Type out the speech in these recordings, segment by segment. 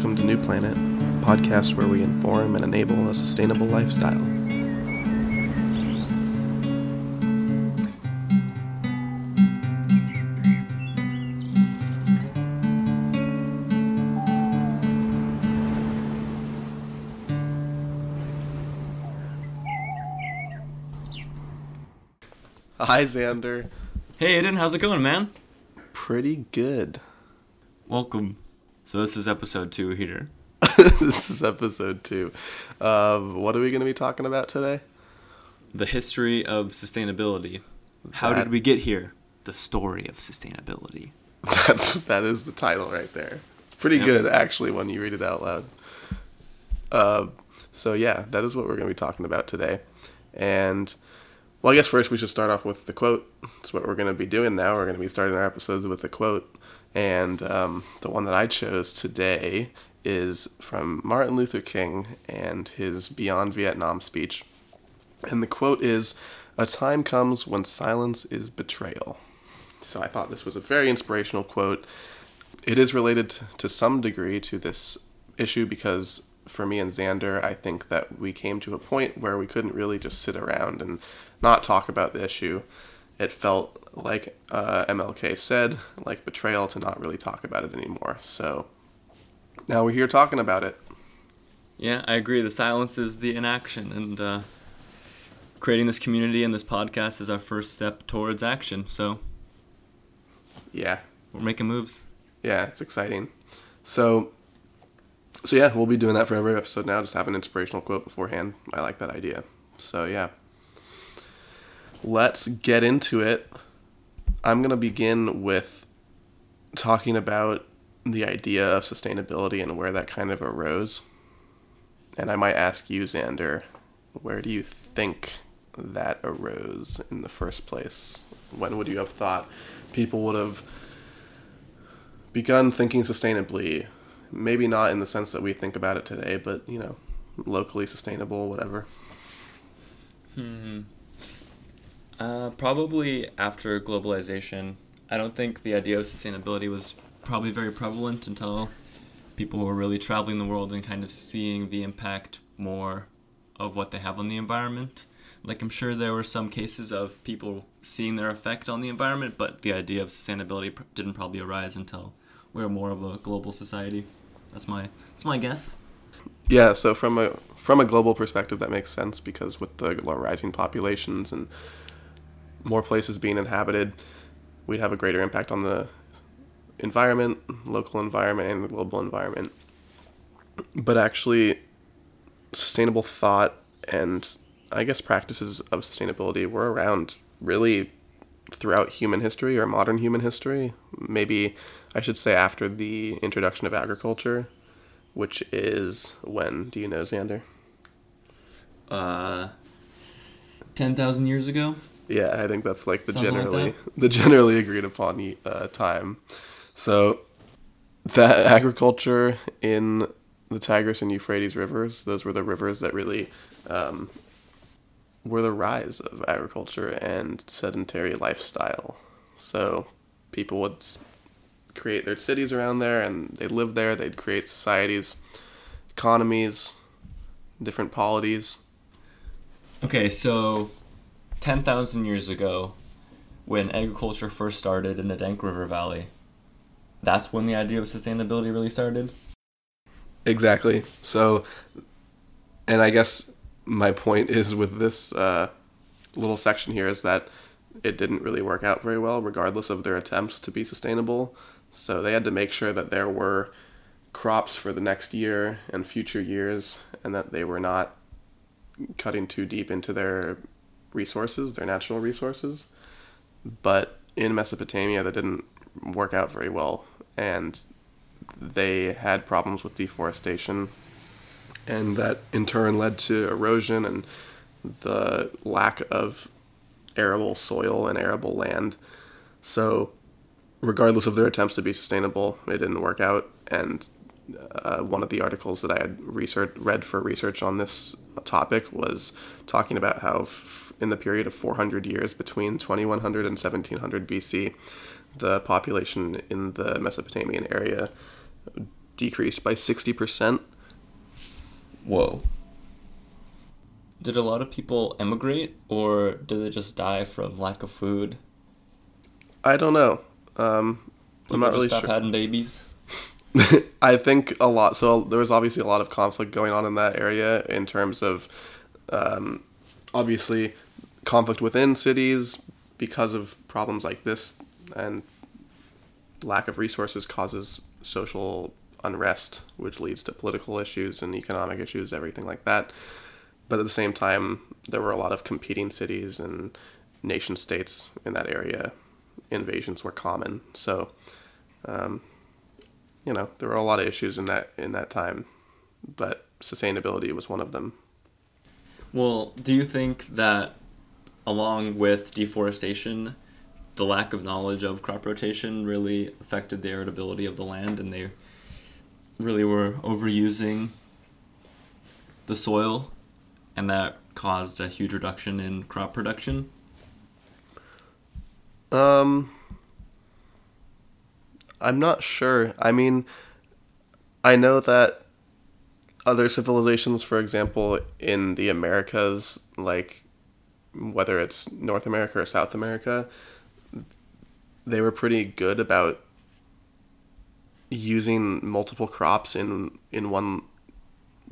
Welcome to New Planet, a podcast where we inform and enable a sustainable lifestyle. Hi, Xander. Hey Aiden, how's it going, man? Pretty good. Welcome. So this is episode two here. this is episode two. Um, what are we going to be talking about today? The history of sustainability. How That- did we get here? The story of sustainability. That's that is the title right there. Pretty good actually when you read it out loud. Uh, so yeah, that is what we're going to be talking about today. And well, I guess first we should start off with the quote. That's what we're going to be doing now. We're going to be starting our episodes with a quote. And um, the one that I chose today is from Martin Luther King and his Beyond Vietnam speech. And the quote is A time comes when silence is betrayal. So I thought this was a very inspirational quote. It is related to some degree to this issue because for me and Xander, I think that we came to a point where we couldn't really just sit around and not talk about the issue. It felt like uh, MLK said, like betrayal to not really talk about it anymore. So now we're here talking about it. Yeah, I agree. The silence is the inaction, and uh, creating this community and this podcast is our first step towards action. So Yeah, we're making moves. yeah, it's exciting. So, so yeah, we'll be doing that for every episode now. Just have an inspirational quote beforehand. I like that idea. So yeah, let's get into it. I'm gonna begin with talking about the idea of sustainability and where that kind of arose. And I might ask you, Xander, where do you think that arose in the first place? When would you have thought people would have begun thinking sustainably? Maybe not in the sense that we think about it today, but you know, locally sustainable, whatever. Hmm. Uh, probably after globalization. I don't think the idea of sustainability was probably very prevalent until people were really traveling the world and kind of seeing the impact more of what they have on the environment. Like, I'm sure there were some cases of people seeing their effect on the environment, but the idea of sustainability didn't probably arise until we were more of a global society. That's my that's my guess. Yeah, so from a from a global perspective, that makes sense because with the rising populations and more places being inhabited, we'd have a greater impact on the environment, local environment, and the global environment. But actually, sustainable thought and I guess practices of sustainability were around really throughout human history or modern human history. Maybe I should say after the introduction of agriculture, which is when? Do you know, Xander? Uh, ten thousand years ago. Yeah, I think that's like the Something like generally the generally agreed upon uh, time. So that agriculture in the Tigris and Euphrates rivers, those were the rivers that really um, were the rise of agriculture and sedentary lifestyle. So people would create their cities around there and they lived there, they'd create societies, economies, different polities. Okay, so 10,000 years ago, when agriculture first started in the Dank River Valley, that's when the idea of sustainability really started? Exactly. So, and I guess my point is with this uh, little section here is that it didn't really work out very well, regardless of their attempts to be sustainable. So they had to make sure that there were crops for the next year and future years, and that they were not cutting too deep into their resources, their natural resources. But in Mesopotamia, that didn't work out very well, and they had problems with deforestation, and that in turn led to erosion and the lack of arable soil and arable land. So, regardless of their attempts to be sustainable, it didn't work out. And uh, one of the articles that I had research read for research on this topic was talking about how f- in the period of 400 years between 2100 and 1700 BC, the population in the Mesopotamian area decreased by 60%. Whoa. Did a lot of people emigrate, or did they just die from lack of food? I don't know. Um, I'm not just really stop sure. having babies. I think a lot. So there was obviously a lot of conflict going on in that area in terms of, um, obviously, conflict within cities because of problems like this, and lack of resources causes social unrest, which leads to political issues and economic issues, everything like that. But at the same time, there were a lot of competing cities and nation states in that area. Invasions were common, so. Um, you know there were a lot of issues in that in that time but sustainability was one of them Well, do you think that along with deforestation, the lack of knowledge of crop rotation really affected the arability of the land and they really were overusing the soil and that caused a huge reduction in crop production? um i'm not sure i mean i know that other civilizations for example in the americas like whether it's north america or south america they were pretty good about using multiple crops in in one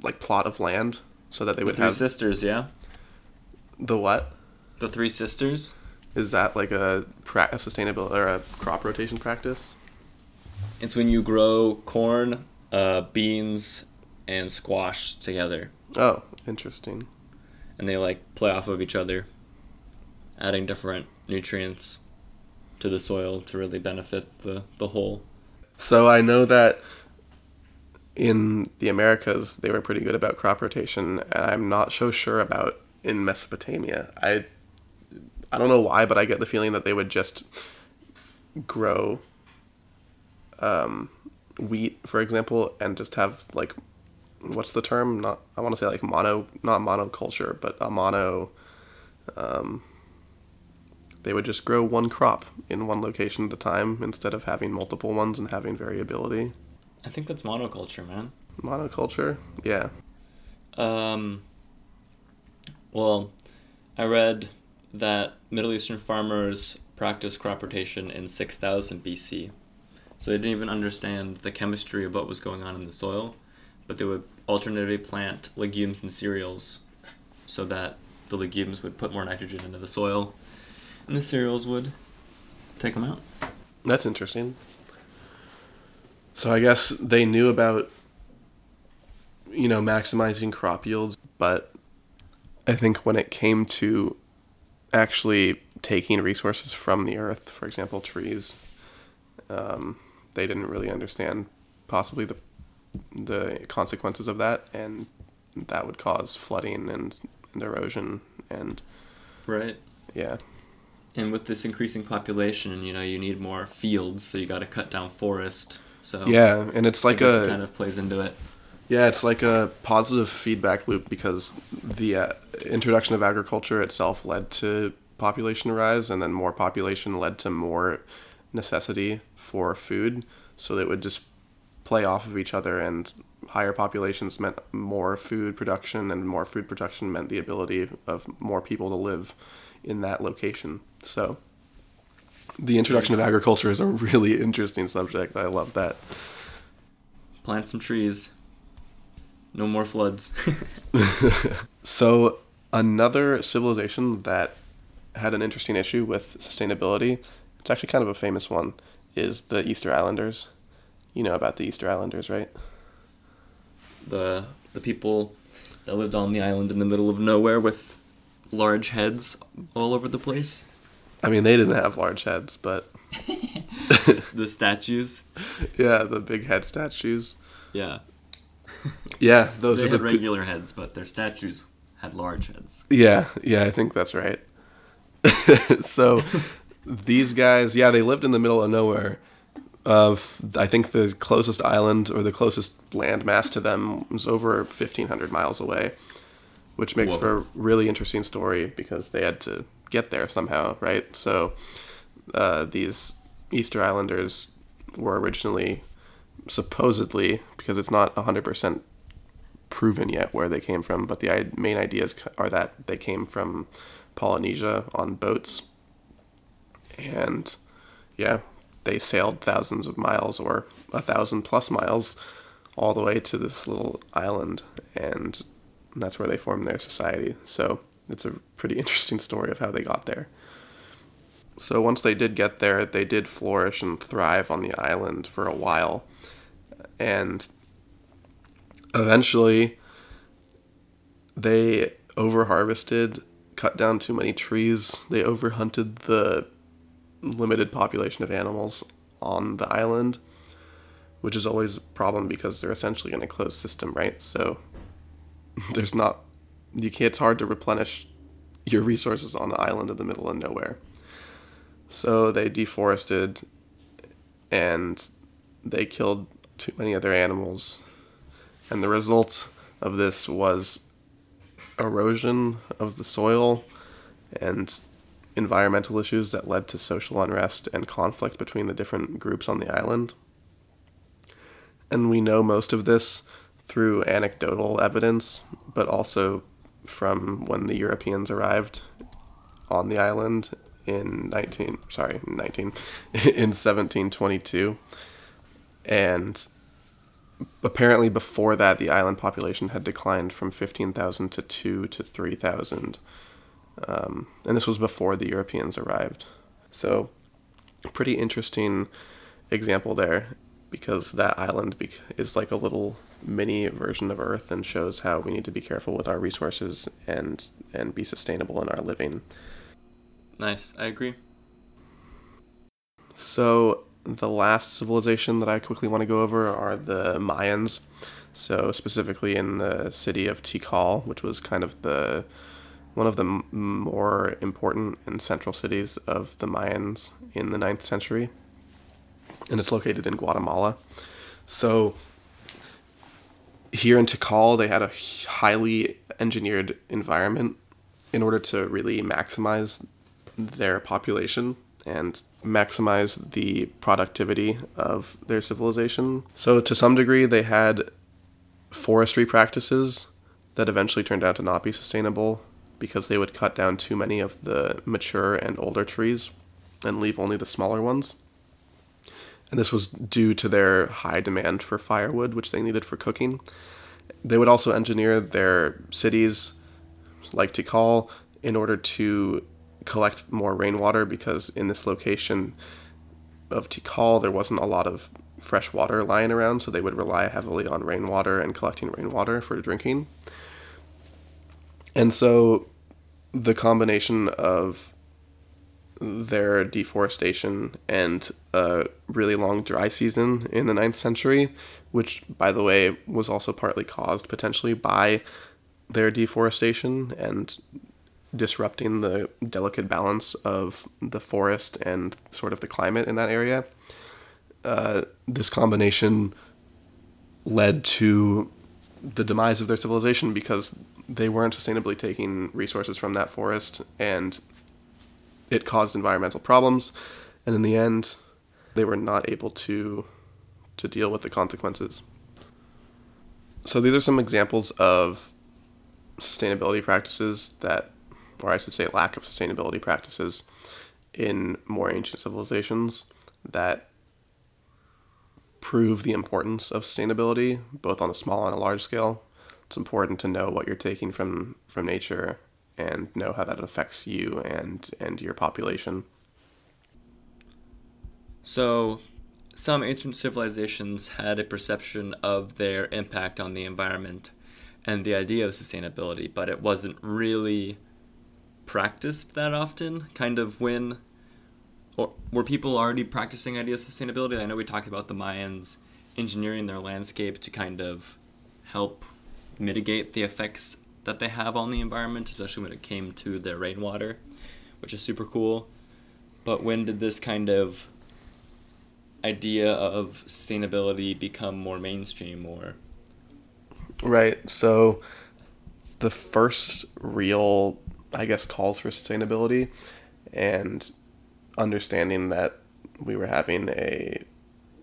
like plot of land so that they The would Three have Sisters, yeah? the what The Three Sisters? Is that like a, pra- a sustainable or a crop rotation practice? It's when you grow corn, uh, beans, and squash together. Oh, interesting. And they like play off of each other, adding different nutrients to the soil to really benefit the, the whole. So I know that in the Americas they were pretty good about crop rotation, and I'm not so sure about in Mesopotamia. I I don't know why, but I get the feeling that they would just grow um, wheat, for example, and just have like what's the term? Not I want to say like mono, not monoculture, but a mono. Um, they would just grow one crop in one location at a time instead of having multiple ones and having variability. I think that's monoculture, man. Monoculture, yeah. Um, well, I read that Middle Eastern farmers practiced crop rotation in 6000 BC. So they didn't even understand the chemistry of what was going on in the soil, but they would alternately plant legumes and cereals so that the legumes would put more nitrogen into the soil and the cereals would take them out. That's interesting. So I guess they knew about you know maximizing crop yields, but I think when it came to actually taking resources from the earth, for example, trees, um, they didn't really understand possibly the the consequences of that, and that would cause flooding and, and erosion, and Right. yeah, And with this increasing population, you know, you need more fields, so you got to cut down forest. So yeah, and it's like a it kind of plays into it. Yeah, it's like a positive feedback loop because the uh, introduction of agriculture itself led to population rise, and then more population led to more necessity for food. So it would just play off of each other, and higher populations meant more food production, and more food production meant the ability of more people to live in that location. So the introduction of agriculture is a really interesting subject. I love that. Plant some trees. No more floods. So another civilization that had an interesting issue with sustainability, it's actually kind of a famous one, is the Easter Islanders. You know about the Easter Islanders, right? the the people that lived on the island in the middle of nowhere with large heads all over the place. I mean, they didn't have large heads, but the statues. yeah, the big head statues. Yeah. Yeah, those they are had the regular heads, but their statues had large heads. Yeah, yeah, I think that's right. so these guys, yeah, they lived in the middle of nowhere. Of I think the closest island or the closest land mass to them was over fifteen hundred miles away, which makes Whoa. for a really interesting story because they had to get there somehow, right? So uh, these Easter Islanders were originally supposedly because it's not 100% proven yet where they came from, but the main ideas are that they came from Polynesia on boats. And yeah, they sailed thousands of miles or a thousand plus miles all the way to this little island, and that's where they formed their society. So it's a pretty interesting story of how they got there. So once they did get there, they did flourish and thrive on the island for a while. And eventually, they overharvested, cut down too many trees, they overhunted the limited population of animals on the island, which is always a problem because they're essentially in a closed system, right? So there's not you can't, it's hard to replenish your resources on the island in the middle of nowhere. So they deforested and they killed too many other animals. And the result of this was erosion of the soil and environmental issues that led to social unrest and conflict between the different groups on the island. And we know most of this through anecdotal evidence, but also from when the Europeans arrived on the island in 19 sorry 19 in 1722 and apparently before that the island population had declined from 15,000 to 2 to 3,000 um, and this was before the Europeans arrived so pretty interesting example there because that island is like a little mini version of Earth and shows how we need to be careful with our resources and and be sustainable in our living. Nice, I agree. So the last civilization that I quickly want to go over are the Mayans. So specifically in the city of Tikal, which was kind of the one of the more important and central cities of the Mayans in the 9th century. And it's located in Guatemala. So here in Tikal, they had a highly engineered environment in order to really maximize their population and maximize the productivity of their civilization. So, to some degree, they had forestry practices that eventually turned out to not be sustainable because they would cut down too many of the mature and older trees and leave only the smaller ones. And this was due to their high demand for firewood, which they needed for cooking. They would also engineer their cities, like Tikal, in order to collect more rainwater because in this location of Tikal, there wasn't a lot of fresh water lying around, so they would rely heavily on rainwater and collecting rainwater for drinking. And so the combination of their deforestation and a really long dry season in the 9th century, which, by the way, was also partly caused potentially by their deforestation and disrupting the delicate balance of the forest and sort of the climate in that area. Uh, this combination led to the demise of their civilization because they weren't sustainably taking resources from that forest and it caused environmental problems, and in the end, they were not able to to deal with the consequences. So these are some examples of sustainability practices that, or I should say, lack of sustainability practices in more ancient civilizations that prove the importance of sustainability, both on a small and a large scale. It's important to know what you're taking from from nature and know how that affects you and and your population. So, some ancient civilizations had a perception of their impact on the environment and the idea of sustainability, but it wasn't really practiced that often. Kind of when or were people already practicing ideas of sustainability? I know we talked about the Mayans engineering their landscape to kind of help mitigate the effects that they have on the environment, especially when it came to their rainwater, which is super cool. But when did this kind of idea of sustainability become more mainstream or Right. So the first real I guess calls for sustainability and understanding that we were having a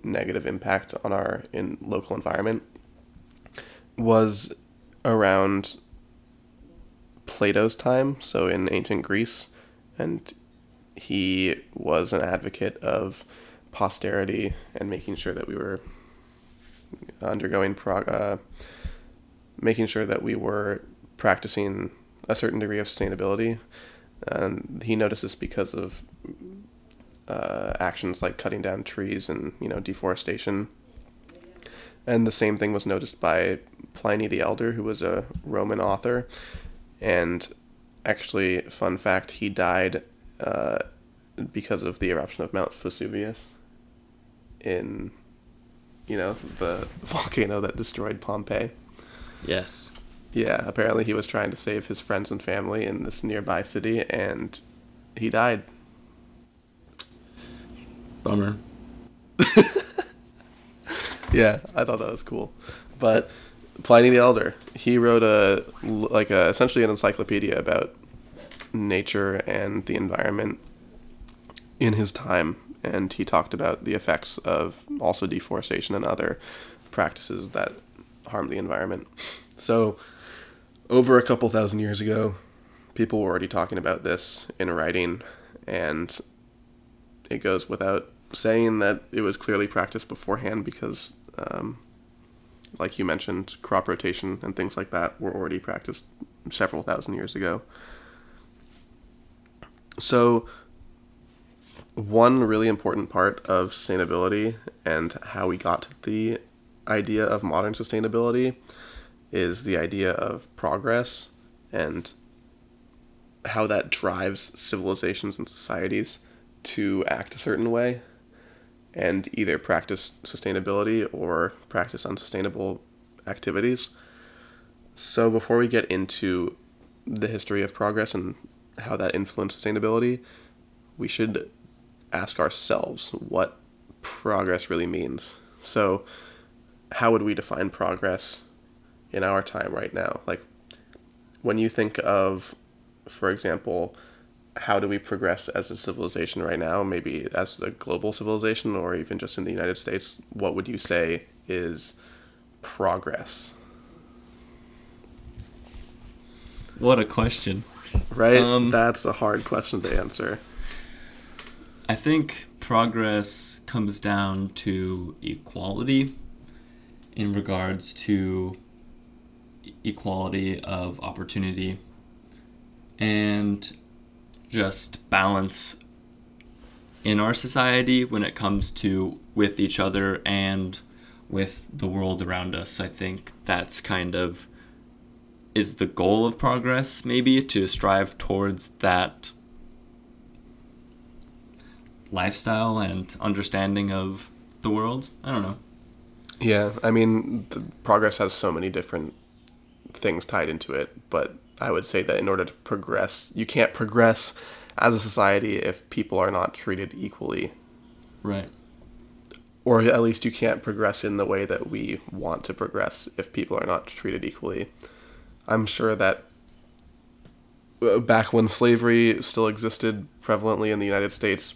negative impact on our in local environment was around Plato's time, so in ancient Greece, and he was an advocate of posterity and making sure that we were undergoing prog- uh, making sure that we were practicing a certain degree of sustainability. And he noticed this because of uh, actions like cutting down trees and you know deforestation. And the same thing was noticed by Pliny the Elder, who was a Roman author. And actually, fun fact, he died uh, because of the eruption of Mount Vesuvius in, you know, the volcano that destroyed Pompeii. Yes. Yeah, apparently he was trying to save his friends and family in this nearby city, and he died. Bummer. Yeah, I thought that was cool. But Pliny the Elder, he wrote a like a essentially an encyclopedia about nature and the environment in his time, and he talked about the effects of also deforestation and other practices that harm the environment. So, over a couple thousand years ago, people were already talking about this in writing, and it goes without saying that it was clearly practiced beforehand because, um, like you mentioned, crop rotation and things like that were already practiced several thousand years ago. So, one really important part of sustainability and how we got to the idea of modern sustainability is the idea of progress and how that drives civilizations and societies to act a certain way and either practice sustainability or practice unsustainable activities. So, before we get into the history of progress and how that influenced sustainability, we should ask ourselves what progress really means. So, how would we define progress in our time right now? Like, when you think of, for example, how do we progress as a civilization right now, maybe as a global civilization or even just in the United States, what would you say is progress? What a question. Right? Um, That's a hard question to answer. I think progress comes down to equality in regards to equality of opportunity and just balance in our society when it comes to with each other and with the world around us. I think that's kind of is the goal of progress maybe to strive towards that lifestyle and understanding of the world. I don't know. Yeah, I mean, progress has so many different things tied into it, but I would say that in order to progress, you can't progress as a society if people are not treated equally, Right. or at least you can't progress in the way that we want to progress if people are not treated equally. I'm sure that uh, back when slavery still existed prevalently in the United States,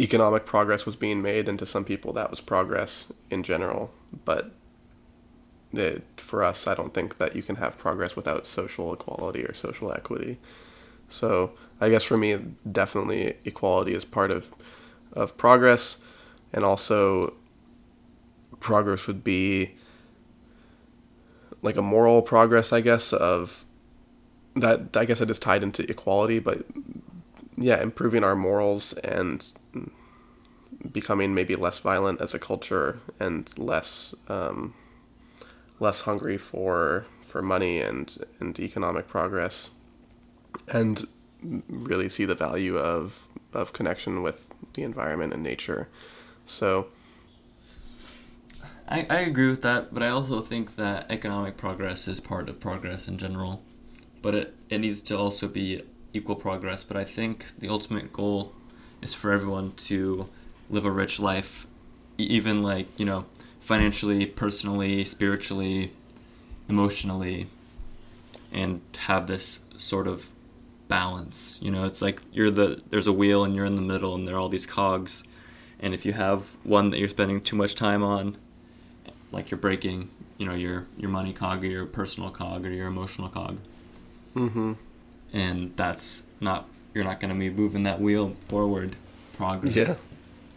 economic progress was being made, and to some people that was progress in general. But it, for us, I don't think that you can have progress without social equality or social equity. So I guess for me, definitely equality is part of of progress, and also progress would be like a moral progress, I guess, of that. I guess it is tied into equality, but yeah, improving our morals and becoming maybe less violent as a culture and less um, less hungry for for money and and economic progress, and really see the value of of connection with the environment and nature. So I, I agree with that, but I also think that economic progress is part of progress in general. But it, it needs to also be equal progress. But I think the ultimate goal is for everyone to live a rich life, even like, you know, financially, personally, spiritually, emotionally, and have this sort of balance. You know, it's like you're the there's a wheel and you're in the middle and there are all these cogs And if you have one that you're spending too much time on, like you're breaking, you know, your your money cog or your personal cog or your emotional cog. Mm-hmm. And that's not you're not going to be moving that wheel forward. Progress. Yeah.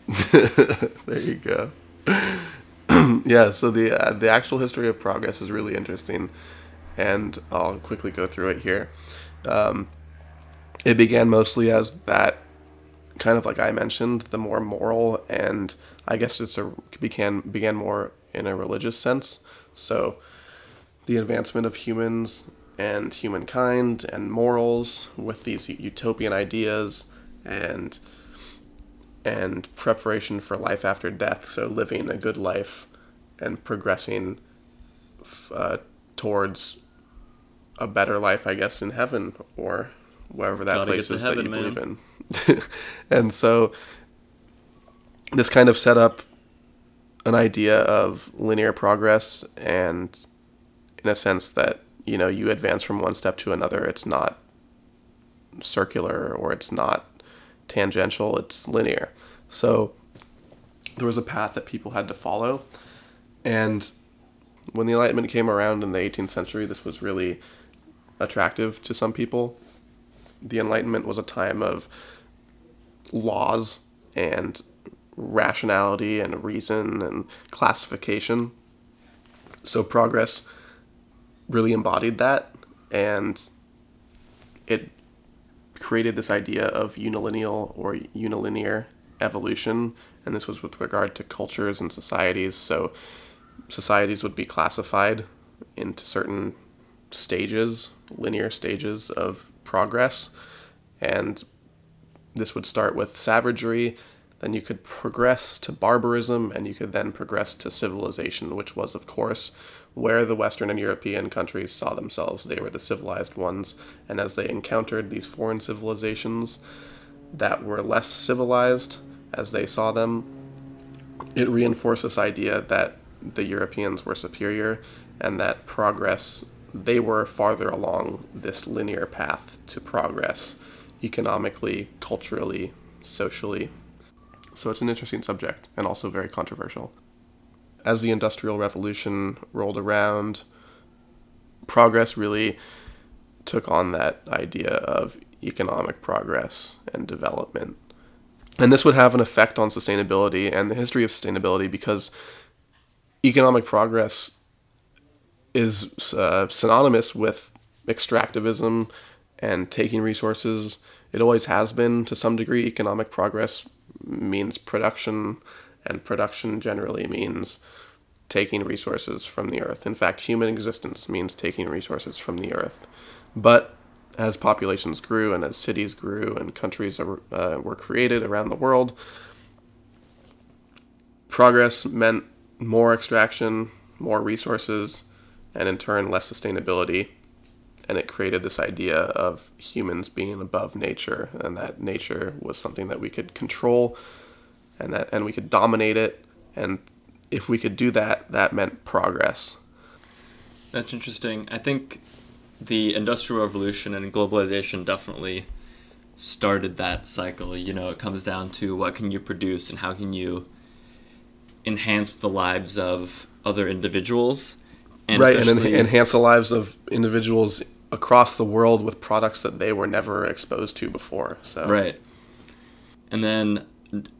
there you go. yeah. So the uh, the actual history of progress is really interesting, and I'll quickly go through it here. Um, it began mostly as that kind of like I mentioned, the more moral and I guess it's a began began more in a religious sense. So the advancement of humans and humankind and morals with these utopian ideas and and preparation for life after death. So living a good life and progressing uh, towards a better life, I guess, in heaven or wherever that Gotta place is heaven, that you man. believe in. and so this kind of set up an idea of linear progress and in a sense that you know you advance from one step to another it's not circular or it's not tangential it's linear so there was a path that people had to follow and when the enlightenment came around in the 18th century this was really attractive to some people. The enlightenment was a time of laws and rationality and reason and classification. So progress really embodied that and it created this idea of unilineal or unilinear evolution. And this was with regard to cultures and societies. So societies would be classified into certain stages linear stages of progress and this would start with savagery then you could progress to barbarism, and you could then progress to civilization, which was, of course, where the Western and European countries saw themselves. They were the civilized ones, and as they encountered these foreign civilizations that were less civilized as they saw them, it reinforced this idea that the Europeans were superior and that progress, they were farther along this linear path to progress economically, culturally, socially. So it's an interesting subject and also very controversial. As the Industrial Revolution rolled around, progress really took on that idea of economic progress and development. And this would have an effect on sustainability and the history of sustainability because economic progress is uh, synonymous with extractivism and taking resources. It always has been to some degree. Economic progress means production, and production generally means taking resources from the earth. In fact, human existence means taking resources from the earth. But as populations grew and as cities grew and countries are, uh, were created around the world, progress meant more extraction, more resources, and in turn, less sustainability. And it created this idea of humans being above nature and that nature was something that we could control and that and we could dominate it. And if we could do that that meant progress. That's interesting. I think the industrial revolution and globalization definitely started that cycle. You know it comes down to what can you produce and how can you enhance the lives of other individuals and right and en- enhance the lives of individuals across the world with products that they were never exposed to before. So right, and then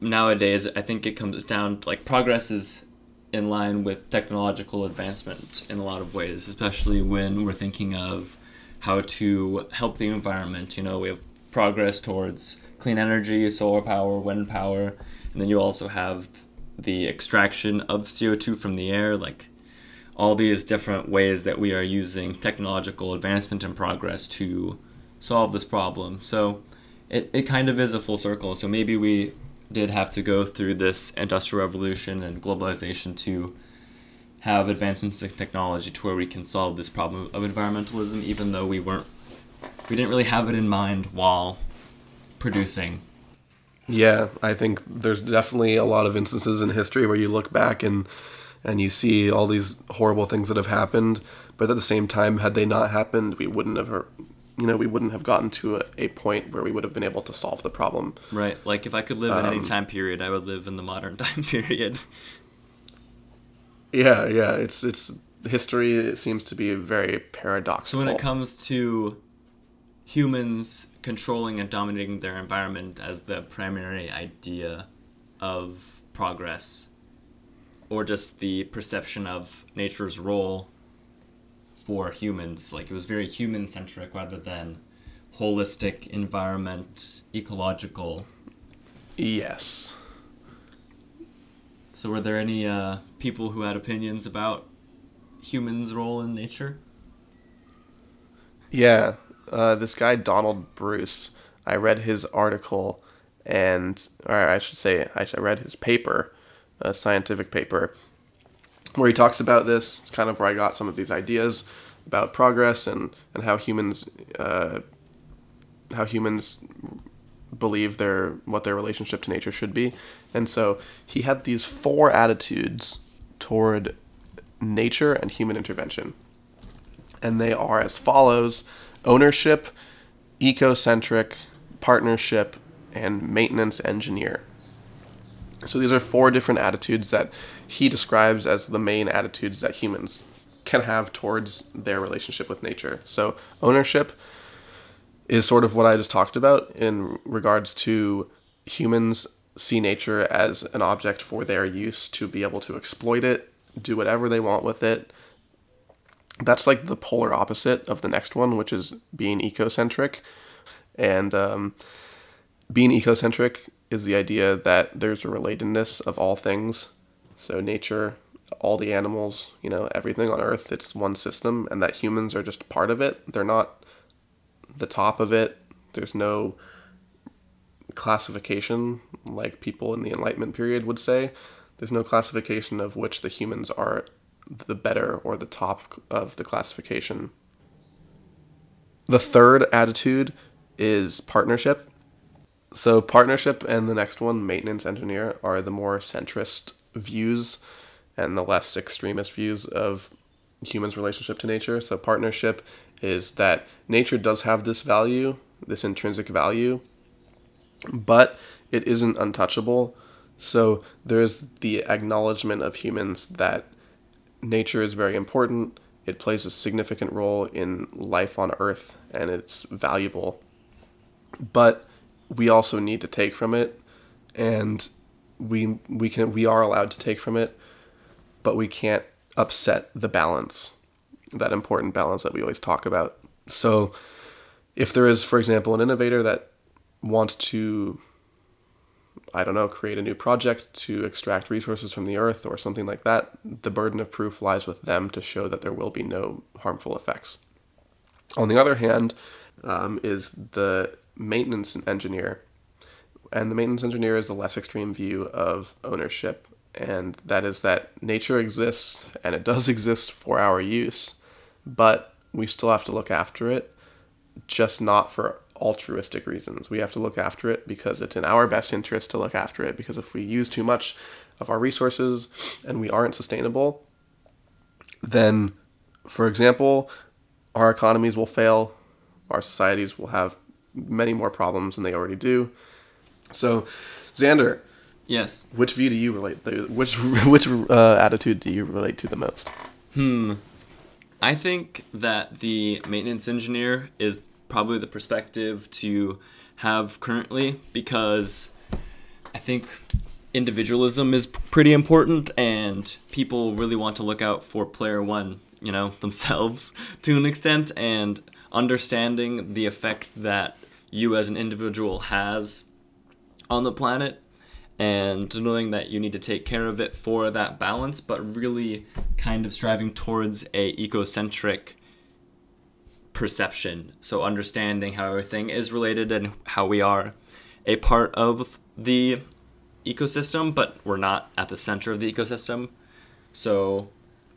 nowadays I think it comes down to like progress is in line with technological advancement in a lot of ways, especially when we're thinking of how to help the environment. You know, we have progress towards clean energy, solar power, wind power, and then you also have the extraction of CO2 from the air, like all these different ways that we are using technological advancement and progress to solve this problem. So it, it kind of is a full circle. So maybe we did have to go through this industrial revolution and globalization to have advancements in technology to where we can solve this problem of environmentalism, even though we weren't, we didn't really have it in mind while producing. Yeah, I think there's definitely a lot of instances in history where you look back and and you see all these horrible things that have happened. But at the same time, had they not happened, we wouldn't have you know, we wouldn't have gotten to a, a point where we would have been able to solve the problem. Right. Like if I could live in any Um, time period, I would live in the modern time period. Yeah, yeah. It's it's history. It seems to be very paradoxical. So when it comes to humans controlling and dominating their environment as the primary idea of progress, or just the perception of nature's role for humans, like it was very human centric rather than holistic environment, ecological. yes. So were there any uh, people who had opinions about humans' role in nature? Yeah, uh, this guy Donald Bruce. I read his article, and or I should say, I read his paper, a scientific paper, where he talks about this. It's kind of where I got some of these ideas about progress and and how humans, uh, how humans believe their what their relationship to nature should be. And so he had these four attitudes toward nature and human intervention and they are as follows ownership, ecocentric, partnership, and maintenance engineer. So these are four different attitudes that he describes as the main attitudes that humans can have towards their relationship with nature. So ownership is sort of what I just talked about in regards to humans see nature as an object for their use to be able to exploit it, do whatever they want with it, that's like the polar opposite of the next one, which is being ecocentric. And um, being ecocentric is the idea that there's a relatedness of all things. So, nature, all the animals, you know, everything on Earth, it's one system, and that humans are just part of it. They're not the top of it. There's no classification like people in the Enlightenment period would say. There's no classification of which the humans are the better or the top of the classification. The third attitude is partnership. So, partnership and the next one, maintenance engineer, are the more centrist views and the less extremist views of humans' relationship to nature. So, partnership is that nature does have this value, this intrinsic value, but it isn't untouchable. So, there's the acknowledgement of humans that nature is very important. It plays a significant role in life on Earth and it's valuable. But we also need to take from it and we we can we are allowed to take from it, but we can't upset the balance. That important balance that we always talk about. So if there is for example an innovator that wants to I don't know, create a new project to extract resources from the earth or something like that, the burden of proof lies with them to show that there will be no harmful effects. On the other hand, um, is the maintenance engineer. And the maintenance engineer is the less extreme view of ownership, and that is that nature exists and it does exist for our use, but we still have to look after it, just not for altruistic reasons. We have to look after it because it's in our best interest to look after it. Because if we use too much of our resources and we aren't sustainable, then, for example, our economies will fail, our societies will have many more problems than they already do. So, Xander, Yes. which view do you relate? To, which which uh, attitude do you relate to the most? Hmm. I think that the maintenance engineer is probably the perspective to have currently because I think individualism is pretty important and people really want to look out for player one, you know, themselves to an extent and understanding the effect that you as an individual has on the planet and knowing that you need to take care of it for that balance but really kind of striving towards a ecocentric perception so understanding how everything is related and how we are a part of the ecosystem but we're not at the center of the ecosystem so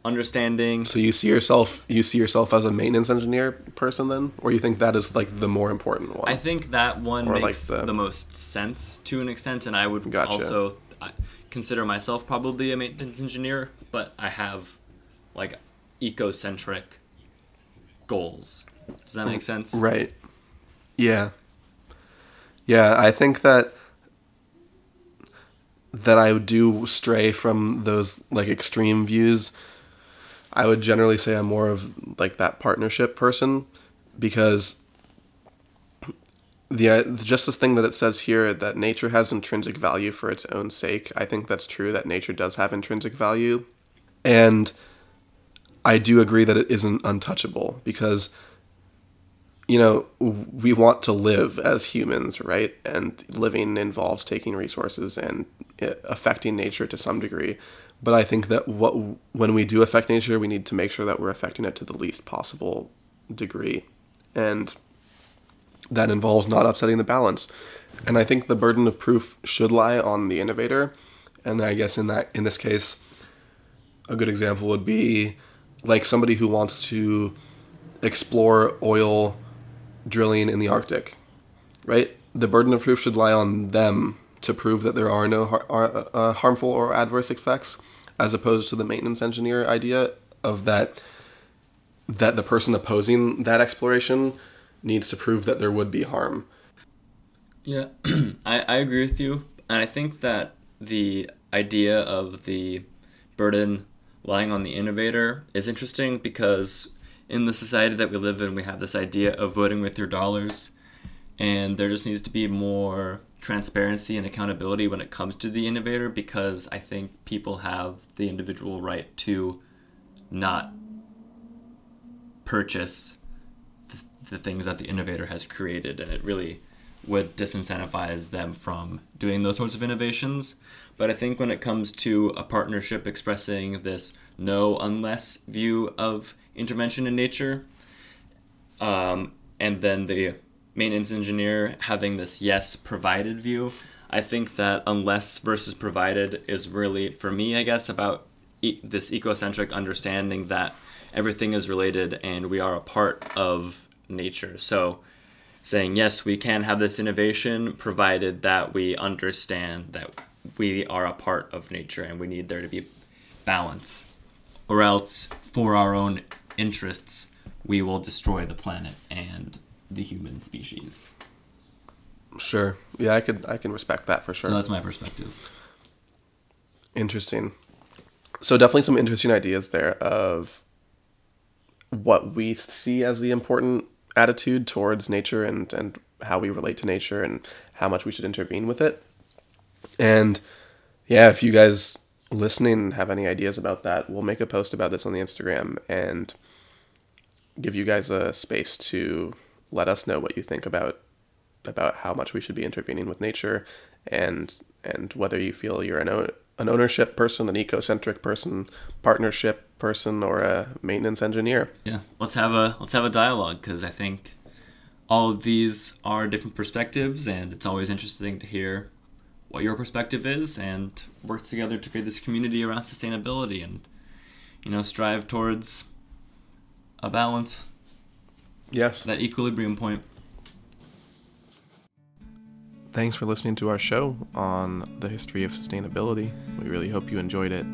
understanding So you see yourself you see yourself as a maintenance engineer person then, or you think that is like the more important one? I think that one Or like makes the- the... most sense to an extent, and I would Gotcha. also uh, consider myself probably a maintenance engineer, but I have like ecocentric goals Does that make sense? Right. Yeah. Yeah, I think that that I do stray from those like extreme views. I would generally say I'm more of like that partnership person because the uh, just the thing that it says here that nature has intrinsic value for its own sake. I think that's true that nature does have intrinsic value. And I do agree that it isn't untouchable because you know, we want to live as humans, right? And living involves taking resources and uh, affecting nature to some degree. But I think that what when we do affect nature, we need to make sure that we're affecting it to the least possible degree, and that involves not upsetting the balance. And I think the burden of proof should lie on the innovator. And I guess in that in this case, a good example would be like somebody who wants to explore oil drilling in the Arctic, right? The burden of proof should lie on them to prove that there are no har- are, uh, harmful or adverse effects, as opposed to the maintenance engineer idea of that that the person opposing that exploration needs to prove that there would be harm. Yeah, I, I agree with you. And I think that the idea of the burden lying on the innovator is interesting because in the society that we live in, we have this idea of voting with your dollars, and there just needs to be more transparency and accountability when it comes to the innovator because I think people have the individual right to not purchase the, the things that the innovator has created, and it really would disincentivize them from doing those sorts of innovations. But I think when it comes to a partnership expressing this no unless view of intervention in nature, um, and then the maintenance engineer having this yes provided view, I think that unless versus provided is really, for me, I guess, about e- this ecocentric understanding that everything is related and we are a part of nature. So, saying yes, we can have this innovation provided that we understand that we are a part of nature and we need there to be balance, or else for our own interests, we will destroy the planet and the human species. Sure. Yeah, I could I can respect that for sure. So that's my perspective. Interesting. So definitely some interesting ideas there of what we see as the important attitude towards nature and and how we relate to nature and how much we should intervene with it. And yeah, if you guys listening have any ideas about that, we'll make a post about this on the Instagram and give you guys a space to let us know what you think about about how much we should be intervening with nature and and whether you feel you're an an ownership person, an ecocentric person, partnership person, or a maintenance engineer. Yeah, let's have a let's have a dialogue because I think all of these are different perspectives, and it's always interesting to hear what your perspective is and work together to create this community around sustainability and you know strive towards a balance. Yes. That equilibrium point. Thanks for listening to our show on the history of sustainability. We really hope you enjoyed it.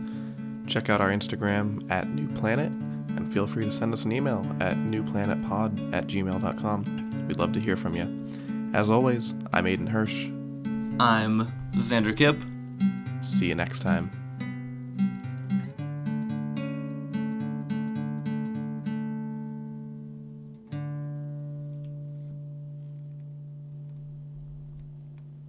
Check out our Instagram at New Planet and feel free to send us an email at newplanetpod at gmail.com. We'd love to hear from you. As always, I'm Aiden Hirsch. I'm Xander Kipp. See you next time.